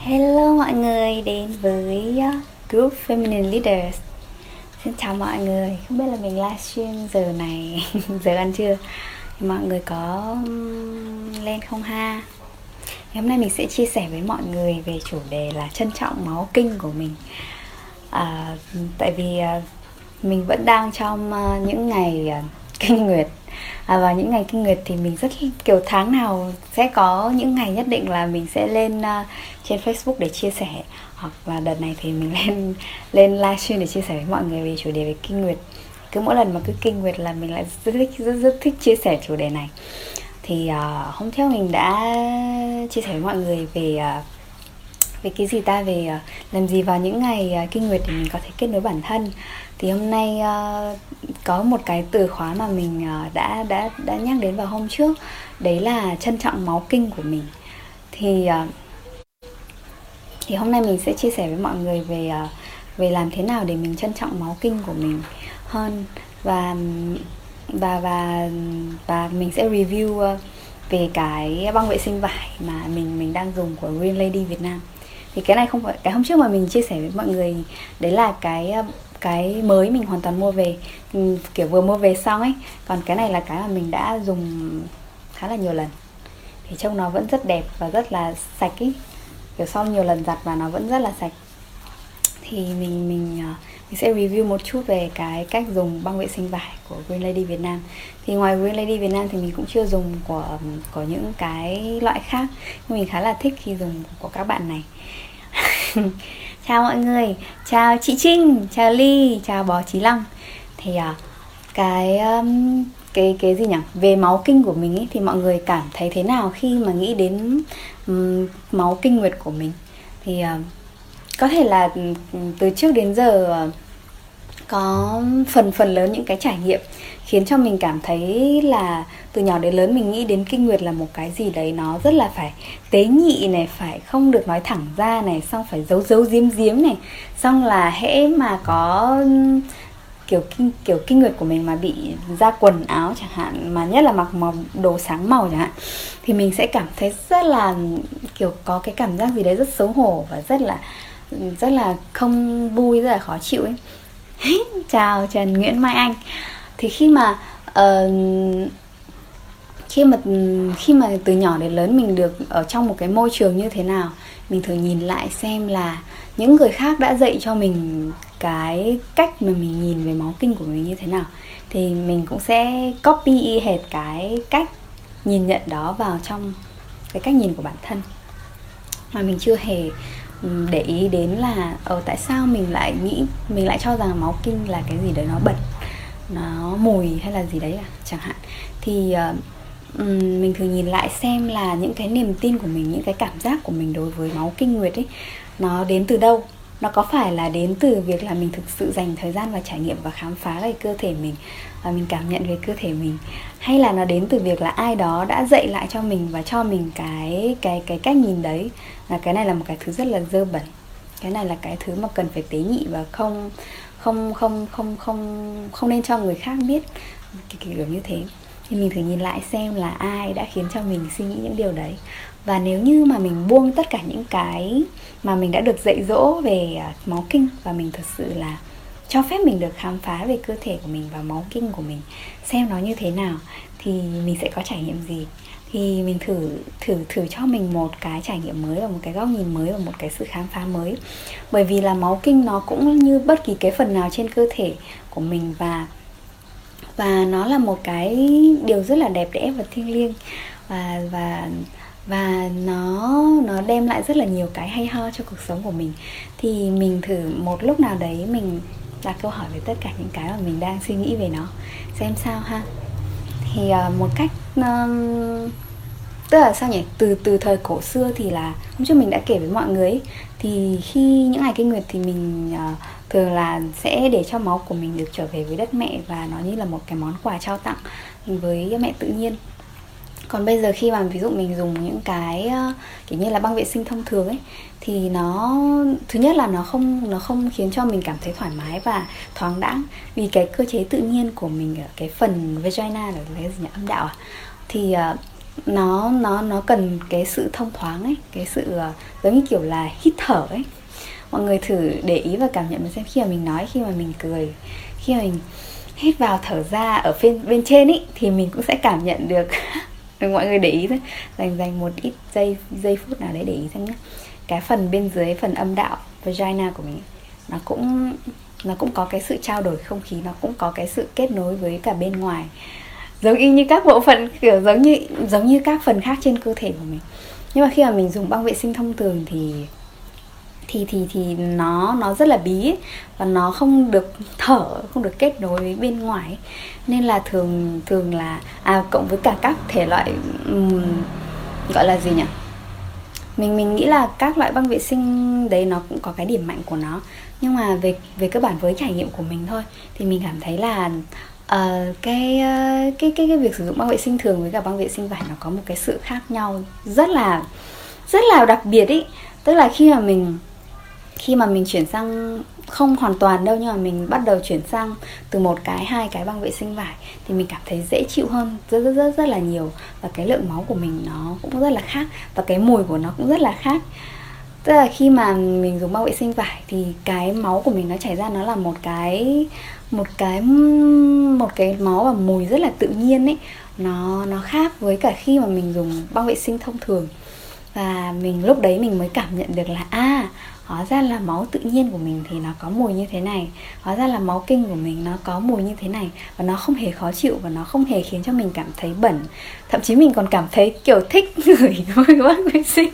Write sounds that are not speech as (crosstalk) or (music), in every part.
Hello mọi người đến với uh, group Feminine Leaders. Xin chào mọi người, không biết là mình livestream giờ này, (laughs) giờ ăn trưa Mọi người có um, lên không ha? Ngày hôm nay mình sẽ chia sẻ với mọi người về chủ đề là trân trọng máu kinh của mình. À, Tại vì à, mình vẫn đang trong uh, những ngày à, kinh nguyệt à, và những ngày kinh nguyệt thì mình rất kiểu tháng nào sẽ có những ngày nhất định là mình sẽ lên uh, trên Facebook để chia sẻ. Hoặc là đợt này thì mình (laughs) lên lên livestream để chia sẻ với mọi người về chủ đề về kinh nguyệt. Cứ mỗi lần mà cứ kinh nguyệt là mình lại rất thích rất, rất thích chia sẻ chủ đề này. Thì uh, hôm trước mình đã chia sẻ với mọi người về uh, về cái gì ta? Về uh, làm gì vào những ngày uh, kinh nguyệt để mình có thể kết nối bản thân thì hôm nay uh, có một cái từ khóa mà mình uh, đã đã đã nhắc đến vào hôm trước. Đấy là trân trọng máu kinh của mình. Thì uh, thì hôm nay mình sẽ chia sẻ với mọi người về uh, về làm thế nào để mình trân trọng máu kinh của mình hơn. Và và và và mình sẽ review uh, về cái băng vệ sinh vải mà mình mình đang dùng của Green Lady Việt Nam. Thì cái này không phải cái hôm trước mà mình chia sẻ với mọi người đấy là cái cái mới mình hoàn toàn mua về. Ừ, kiểu vừa mua về xong ấy, còn cái này là cái mà mình đã dùng khá là nhiều lần. Thì trông nó vẫn rất đẹp và rất là sạch ý kiểu sau nhiều lần giặt và nó vẫn rất là sạch. Thì mình mình ờ, mình sẽ review một chút về cái cách dùng băng vệ sinh vải của Green Lady Việt Nam. Thì ngoài Green Lady Việt Nam thì mình cũng chưa dùng của của những cái loại khác. Nhưng mình khá là thích khi dùng của các bạn này. (laughs) chào mọi người chào chị Trinh chào Ly chào bó trí Long. Thì à, cái um, cái cái gì nhỉ? Về máu kinh của mình ấy, thì mọi người cảm thấy thế nào khi mà nghĩ đến um, máu kinh nguyệt của mình? Thì uh, có thể là ừ, từ trước đến giờ uh, có phần phần lớn những cái trải nghiệm khiến cho mình cảm thấy là từ nhỏ đến lớn mình nghĩ đến kinh nguyệt là một cái gì đấy nó rất là phải tế nhị này, phải không được nói thẳng ra này, xong phải giấu giấu giếm giếm này, xong là hễ mà có, kiểu kinh kiểu kinh nguyệt của mình mà bị ra quần áo chẳng hạn, mà nhất là mặc màu, đồ sáng màu chẳng hạn, thì mình sẽ cảm thấy rất là, kiểu có cái cảm giác gì đấy rất xấu hổ và rất là rất là không vui, rất là khó chịu ấy. (laughs) chào Trần Nguyễn Mai Anh. Thì khi mà uh, khi mà khi mà từ nhỏ đến lớn mình được ở trong một cái môi trường như thế nào mình thử nhìn lại xem là những người khác đã dạy cho mình cái cách mà mình nhìn về máu kinh của mình như thế nào. Thì mình cũng sẽ copy y hệt cái cách nhìn nhận đó vào trong cái cách nhìn của bản thân. Mà mình chưa hề để ý đến là ở tại sao mình lại nghĩ mình lại cho rằng máu kinh là cái gì đấy nó bẩn nó mùi hay là gì đấy à chẳng hạn. Thì uh, mình thử nhìn lại xem là những cái niềm tin của mình những cái cảm giác của mình đối với máu kinh nguyệt ấy nó đến từ đâu? Nó có phải là đến từ việc là mình thực sự dành thời gian và trải nghiệm và khám phá về cơ thể mình và mình cảm nhận về cơ thể mình? Hay là nó đến từ việc là ai đó đã dạy lại cho mình và cho mình cái cái cái cách nhìn đấy? Là cái này là một cái thứ rất là dơ bẩn. Cái này là cái thứ mà cần phải tế nhị và không không không không không không nên cho người khác biết. Kiểu, kiểu như thế. Thì mình thử nhìn lại xem là ai đã khiến cho mình suy nghĩ những điều đấy và nếu như mà mình buông tất cả những cái mà mình đã được dạy dỗ về à, máu kinh và mình thật sự là cho phép mình được khám phá về cơ thể của mình và máu kinh của mình, xem nó như thế nào, thì mình sẽ có trải nghiệm gì? Thì mình thử thử thử cho mình một cái trải nghiệm mới và một cái góc nhìn mới và một cái sự khám phá mới. Bởi vì là máu kinh nó cũng như bất kỳ cái phần nào trên cơ thể của mình và và nó là một cái điều rất là đẹp đẽ và thiêng liêng. Và và và nó nó đem lại rất là nhiều cái hay ho cho cuộc sống của mình. Thì mình thử một lúc nào đấy mình đặt câu hỏi về tất cả những cái mà mình đang suy nghĩ về nó. Xem sao ha. Thì uh, một cách um, tức là sao nhỉ? Từ từ thời cổ xưa thì là hôm trước mình đã kể với mọi người ấy, thì khi những ngày kinh nguyệt thì mình uh, thường là sẽ để cho máu của mình được trở về với đất mẹ và nó như là một cái món quà trao tặng với mẹ tự nhiên còn bây giờ khi mà ví dụ mình dùng những cái ờ, kiểu như là băng vệ sinh thông thường ấy, thì nó, thứ nhất là nó không nó không khiến cho mình cảm thấy thoải mái và thoáng đãng. Vì cái cơ chế tự nhiên của mình ở cái phần vagina là cái gì nhỉ? Âm đạo à? Thì ờ, nó nó nó cần cái sự thông thoáng ấy, cái sự ờ, giống như kiểu là hít thở ấy. Mọi người thử để ý và cảm nhận xem khi mà mình nói, khi mà mình cười, khi mà mình hít vào thở ra ở bên bên trên ấy, thì mình cũng sẽ cảm nhận được (laughs) mọi người để ý thôi. Dành dành một ít giây giây phút nào đấy để ý xem nhé cái phần bên dưới, phần âm đạo, vagina của mình, nó cũng nó cũng có cái sự trao đổi không khí, nó cũng có cái sự kết nối với cả bên ngoài. Giống y như các bộ phận, kiểu giống như giống như các phần khác trên cơ thể của mình. Nhưng mà khi mà mình dùng băng vệ sinh thông thường thì thì thì thì nó nó rất là bí ấy, và nó không được thở không được kết nối với bên ngoài. Ấy. nên là thường thường là à cộng với cả các thể loại um, gọi là gì nhỉ? Mình mình nghĩ là các loại băng vệ sinh đấy nó cũng có cái điểm mạnh của nó. Nhưng mà về về cơ bản với trải nghiệm của mình thôi thì mình cảm thấy là uh, cái, uh, cái cái cái việc sử dụng băng vệ sinh thường với cả băng vệ sinh vải nó có một cái sự khác nhau rất là rất là đặc biệt ý. Tức là khi mà mình khi mà mình chuyển sang, không hoàn toàn đâu, nhưng mà mình bắt đầu chuyển sang từ một cái, hai cái băng vệ sinh vải, thì mình cảm thấy dễ chịu hơn, rất rất rất rất là nhiều. Và cái lượng máu của mình nó cũng rất là khác, và cái mùi của nó cũng rất là khác. Tức là khi mà mình dùng băng vệ sinh vải, thì cái máu của mình nó chảy ra, nó là một cái một cái một cái máu và mùi rất là tự nhiên ấy. Nó nó khác với cả khi mà mình dùng băng vệ sinh thông thường. Và mình lúc đấy mình mới cảm nhận được là à hóa ra là máu tự nhiên của mình thì nó có mùi như thế này. Hóa ra là máu kinh của mình nó có mùi như thế này. Và nó không hề khó chịu và nó không hề khiến cho mình cảm thấy bẩn. Thậm chí mình còn cảm thấy kiểu thích ngửi mùi băng vệ sinh.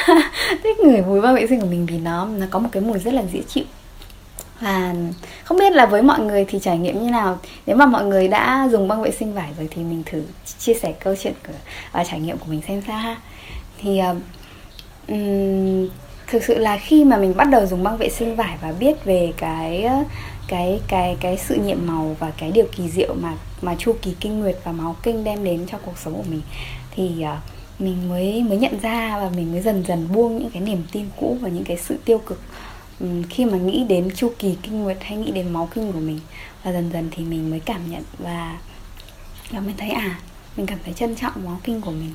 (laughs) Thích ngửi mùi băng vệ sinh của mình vì nó nó có một cái mùi rất là dễ chịu. Và không biết là với mọi người thì trải nghiệm như nào. Nếu mà mọi người đã dùng băng vệ sinh vải rồi thì mình thử chia sẻ câu chuyện của và trải nghiệm của mình xem sao ha. Thì um, thực sự là khi mà mình bắt đầu dùng băng vệ sinh vải và biết về cái cái cái cái sự nhiệm màu và cái điều kỳ diệu mà mà chu kỳ kinh nguyệt và máu kinh đem đến cho cuộc sống của mình thì uh, mình mới mới nhận ra và mình mới dần dần buông những cái niềm tin cũ và những cái sự tiêu cực um, khi mà nghĩ đến chu kỳ kinh nguyệt hay nghĩ đến máu kinh của mình. Và dần dần thì mình mới cảm nhận và và mình thấy à mình cảm thấy trân trọng máu kinh của mình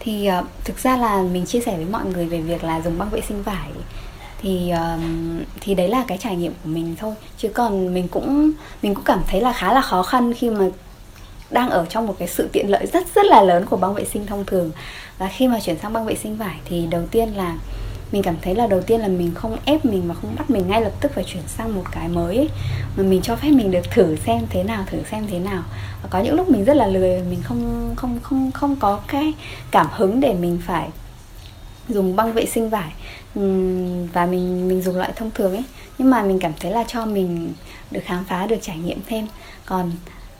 thì uh, thực ra là mình chia sẻ với mọi người về việc là dùng băng vệ sinh vải. Thì uh, thì đấy là cái trải nghiệm của mình thôi. Chứ còn mình cũng mình cũng cảm thấy là khá là khó khăn khi mà đang ở trong một cái sự tiện lợi rất rất là lớn của băng vệ sinh thông thường. Và khi mà chuyển sang băng vệ sinh vải thì đầu tiên là mình cảm thấy là đầu tiên là mình không ép mình và không bắt mình ngay lập tức phải chuyển sang một cái mới ấy. mà mình cho phép mình được thử xem thế nào, thử xem thế nào. Và có những lúc mình rất là lười, mình không không không không có cái cảm hứng để mình phải dùng băng vệ sinh vải và mình mình dùng loại thông thường ấy. Nhưng mà mình cảm thấy là cho mình được khám phá, được trải nghiệm thêm. Còn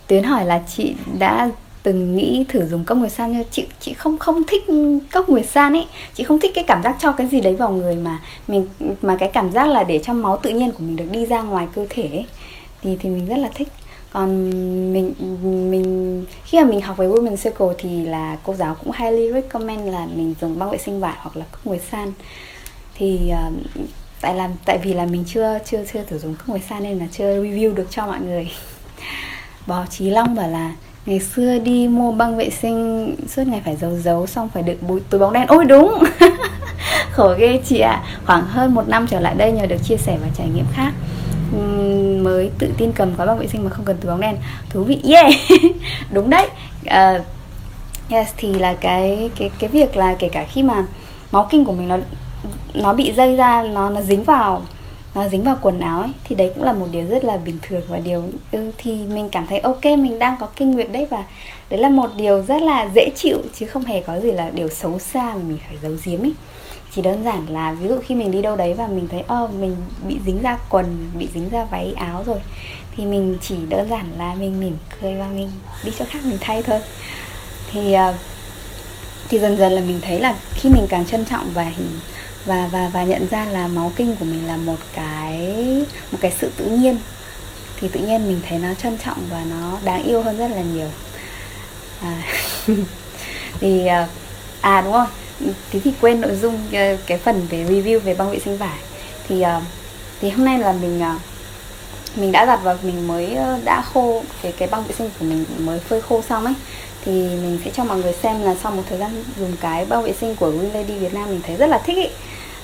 tuyến hỏi là chị đã từng nghĩ thử dùng cốc nguyệt san nhưng chị chị không không thích cốc nguyệt san ấy. Chị không thích cái cảm giác cho cái gì đấy vào người mà mình mà cái cảm giác là để cho máu tự nhiên của mình được đi ra ngoài cơ thể ấy, thì thì mình rất là thích. Còn mình mình khi mà mình học về Women Circle thì là cô giáo cũng highly recommend là mình dùng băng vệ sinh vải hoặc là cốc nguyệt san. Thì uh, tại làm tại vì là mình chưa chưa chưa thử dùng cốc nguyệt san nên là chưa review được cho mọi người. (laughs) Bò trí long bảo là ngày xưa đi mua băng vệ sinh suốt ngày phải giấu giấu xong phải đựng bụi túi bóng đen. Ôi đúng! (laughs) Khổ ghê chị ạ. À. khoảng hơn một năm trở lại đây nhờ được chia sẻ và trải nghiệm khác. Mới tự tin cầm gói băng vệ sinh mà không cần túi bóng đen. Thú vị yeah! (laughs) Đúng đấy. Uh, yes thì là cái cái cái việc là kể cả khi mà máu kinh của mình nó nó bị dây ra nó nó dính vào nó dính vào quần áo ấy thì đấy cũng là một điều rất là bình thường và điều ừ, thì mình cảm thấy ok mình đang có kinh nguyệt đấy và đấy là một điều rất là dễ chịu chứ không hề có gì là điều xấu xa mà mình phải giấu giếm ấy chỉ đơn giản là ví dụ khi mình đi đâu đấy và mình thấy ô oh, mình bị dính ra quần bị dính ra váy áo rồi. Thì mình chỉ đơn giản là mình mỉm cười và mình đi chỗ khác mình thay thôi. Thì ờ, thì dần dần là mình thấy là khi mình càng trân trọng và hình và và và nhận ra là máu kinh của mình là một cái một cái sự tự nhiên. Thì tự nhiên mình thấy nó trân trọng và nó đáng yêu hơn rất là nhiều. À, (laughs) thì à, à, đúng rồi. Tí thì quên nội dung ờ, cái phần về review về băng vệ sinh vải. Thì ờ, thì hôm nay là mình ờ, mình đã giặt và mình mới đã khô cái cái băng vệ sinh của mình mới phơi khô xong ấy. Thì mình sẽ cho mọi người xem là sau một thời gian dùng cái băng vệ sinh của Green Lady Việt Nam mình thấy rất là thích ý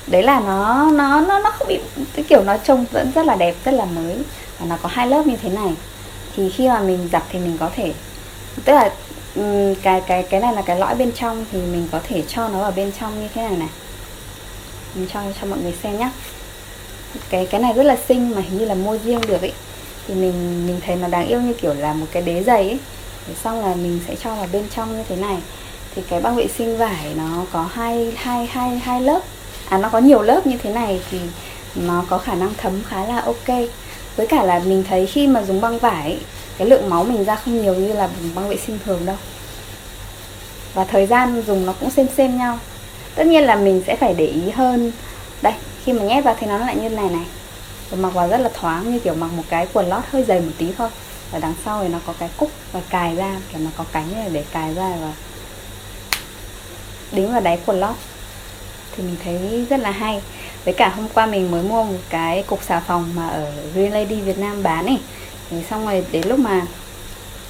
đấy là nó nó nó nó không bị, cái kiểu nó trông vẫn rất là đẹp, rất là mới. Và nó có hai lớp như thế này. Thì khi mà mình giặt thì mình có thể, tức là cái cái cái này là cái lõi bên trong thì mình có thể cho nó vào bên trong như thế này này. Mình cho cho mọi người xem nhé cái cái này rất là xinh mà hình như là mua riêng được ấy. Thì mình mình thấy nó đáng yêu như kiểu là một cái đế giày ấy. Thế xong là mình sẽ cho vào bên trong như thế này. Thì cái băng vệ sinh vải nó có hai hai hai hai lớp à nó có nhiều lớp như thế này thì nó có khả năng thấm khá là ok. Với cả là mình thấy khi mà dùng băng vải cái lượng máu mình ra không nhiều như là băng vệ sinh thường đâu. Và thời gian dùng nó cũng xem xem nhau. Tất nhiên là mình sẽ phải để ý hơn. Đây, khi mà nhét vào thì nó lại như này này. Và mặc vào rất là thoáng, như kiểu mặc một cái quần lót hơi dày một tí thôi. Và đằng sau thì nó có cái cúc và cài ra là nó có cánh để cài ra và đính vào đáy quần lót thì mình thấy rất là hay. Với cả hôm qua mình mới mua một cái cục xà phòng mà ở Green Lady Việt Nam bán ấy. Thì xong rồi đến lúc mà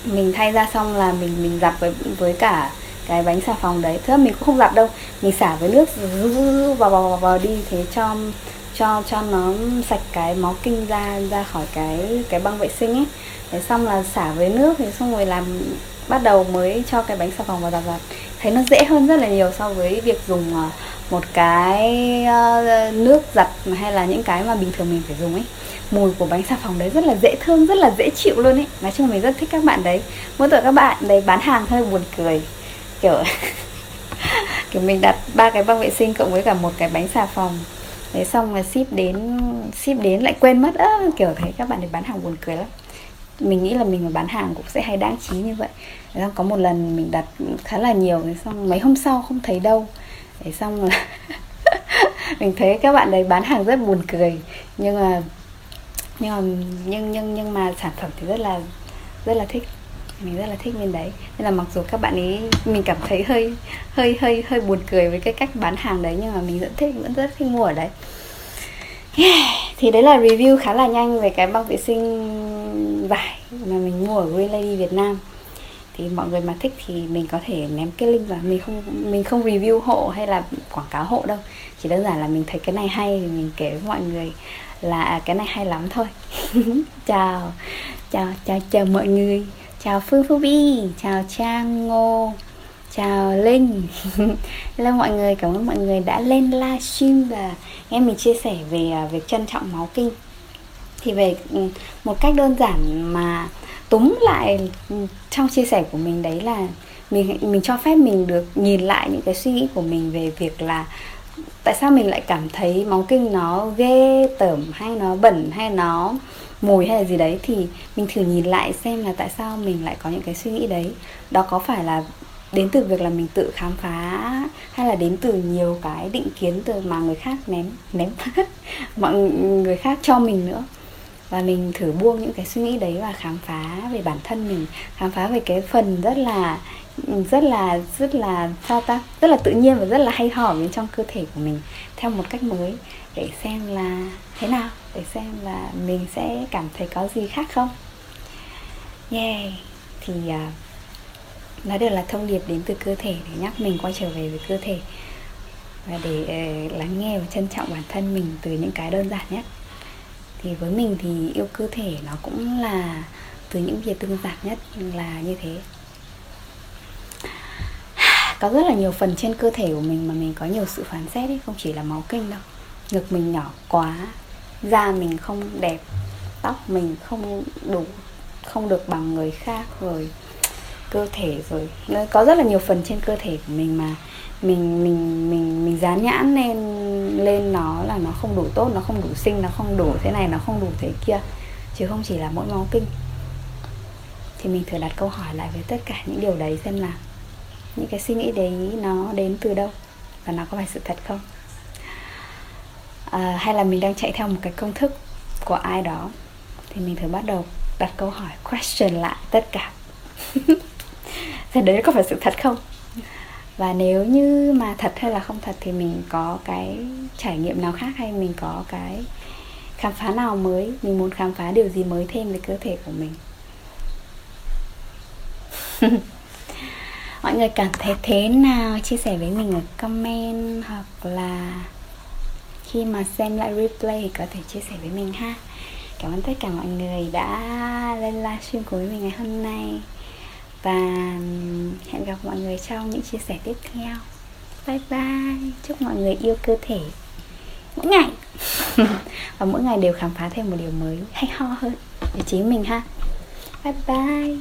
mình thay ra xong là mình mình giặt với với cả cái bánh xà phòng đấy. Thứ mình cũng không giặt đâu mình xả với nước vào vào vào, vào đi. Thế cho cho cho nó sạch cái máu kinh ra ra khỏi cái cái băng vệ sinh ấy. Thế xong là xả với nước thì xong rồi làm bắt đầu mới cho cái bánh xà phòng vào giặt giặt. Thấy nó dễ hơn rất là nhiều so với việc dùng uh, một cái ờ, nước giặt hay là những cái mà bình thường mình phải dùng ấy. Mùi của bánh xà phòng đấy rất là dễ thương rất là dễ chịu luôn ấy. Nói chung mình rất thích các bạn đấy. Mỗi tội các bạn đấy bán hàng hơi buồn cười. Kiểu (laughs) kiểu mình đặt ba cái băng vệ sinh cộng với cả một cái bánh xà phòng. Thế xong là ship đến ship đến lại quên mất. Á kiểu thấy các bạn ấy bán hàng buồn cười lắm. Mình nghĩ là mình mà bán hàng cũng sẽ hay đáng trí như vậy. Xong có một lần mình đặt khá là nhiều, thế xong mấy hôm sau không thấy đâu thế xong là (laughs) mình thấy các bạn đấy bán hàng rất buồn cười. Nhưng mà nhưng mà, nhưng nhưng nhưng mà sản phẩm thì rất là rất là thích. Mình rất là thích bên đấy. Nên là mặc dù các bạn ấy, mình cảm thấy hơi hơi hơi hơi buồn cười với cái cách bán hàng đấy, nhưng mà mình vẫn thích, vẫn rất thích mua ở đấy. Yeah. (sighs) thì đấy là review khá là nhanh về cái băng vệ sinh vải mà mình mua ở Green Lady Việt Nam thì mọi người mà thích thì mình có thể ném cái link vào. Mình không mình không review hộ hay là quảng cáo hộ đâu. Chỉ đơn giản là mình thấy cái này hay thì mình kể với mọi người là à, cái này hay lắm thôi. (laughs) Chào chào chào chào mọi người. Chào phương Phương Vi chào Trang Ngô, chào Linh. (laughs) Hello mọi người, cảm ơn mọi người đã lên livestream và nghe mình chia sẻ về à, việc trân trọng máu kinh. Thì về ừ, một cách đơn giản mà túm lại ừ, trong chia sẻ của mình đấy là mình mình cho phép mình được nhìn lại những cái suy nghĩ của mình về việc là tại sao mình lại cảm thấy máu kinh nó ghê tởm hay nó bẩn hay nó mùi hay là gì đấy. Thì mình thử nhìn lại xem là tại sao mình lại có những cái suy nghĩ đấy. Đó có phải là đến từ việc là mình tự khám phá hay là đến từ nhiều cái định kiến từ mà người khác ném ném (laughs) mọi người khác cho mình nữa? Và mình thử buông những cái suy nghĩ đấy và khám phá về bản thân mình khám phá về cái phần rất là rất là rất là sao ta? Rất là tự nhiên và rất là hay ho bên trong cơ thể của mình theo một cách mới để xem là thế nào để xem là mình sẽ cảm thấy có gì khác không? Yeah thì uh, nó đều là thông điệp đến từ cơ thể để nhắc mình quay trở về với cơ thể và để uh, lắng nghe và trân trọng bản thân mình từ những cái đơn giản nhất thì với mình thì yêu cơ thể nó cũng là từ những việc tương giản nhất là như thế. (sighs) Có rất là nhiều phần trên cơ thể của mình mà mình có nhiều sự phán xét ấy, không chỉ là máu kinh đâu. Ngực mình nhỏ quá, da mình không đẹp, tóc mình không đủ, không được bằng người khác, rồi cơ thể, rồi có rất là nhiều phần trên cơ thể của mình mà mình mình mình mình dán nhãn lên lên nó là nó không đủ tốt nó không đủ xinh nó không đủ thế này nó không đủ thế kia chứ không chỉ là mỗi máu kinh. Thì mình thử đặt câu hỏi lại với tất cả những điều đấy xem là những cái suy nghĩ đấy nó đến từ đâu và nó có phải sự thật không. À, hay là mình đang chạy theo một cái công thức của ai đó thì mình thử bắt đầu đặt câu hỏi question lại tất cả. (laughs) Thế đấy có phải sự thật không? Và nếu như mà thật hay là không thật thì mình có cái trải nghiệm nào khác hay mình có cái khám phá nào mới? Mình muốn khám phá điều gì mới thêm về cơ thể của mình? (laughs) Mọi người cảm thấy thế nào? Chia sẻ với mình ở comment hoặc là khi mà xem lại replay thì có thể chia sẻ với mình ha. Cảm ơn tất cả mọi người đã lên livestream cùng với mình ngày hôm nay và hẹn gặp mọi người trong những chia sẻ tiếp theo. Bye bye. Chúc mọi người yêu cơ thể. Mỗi ngày. (laughs) Và mỗi ngày đều khám phá thêm một điều mới, hay ho hơn. Để chính mình ha. Bye bye.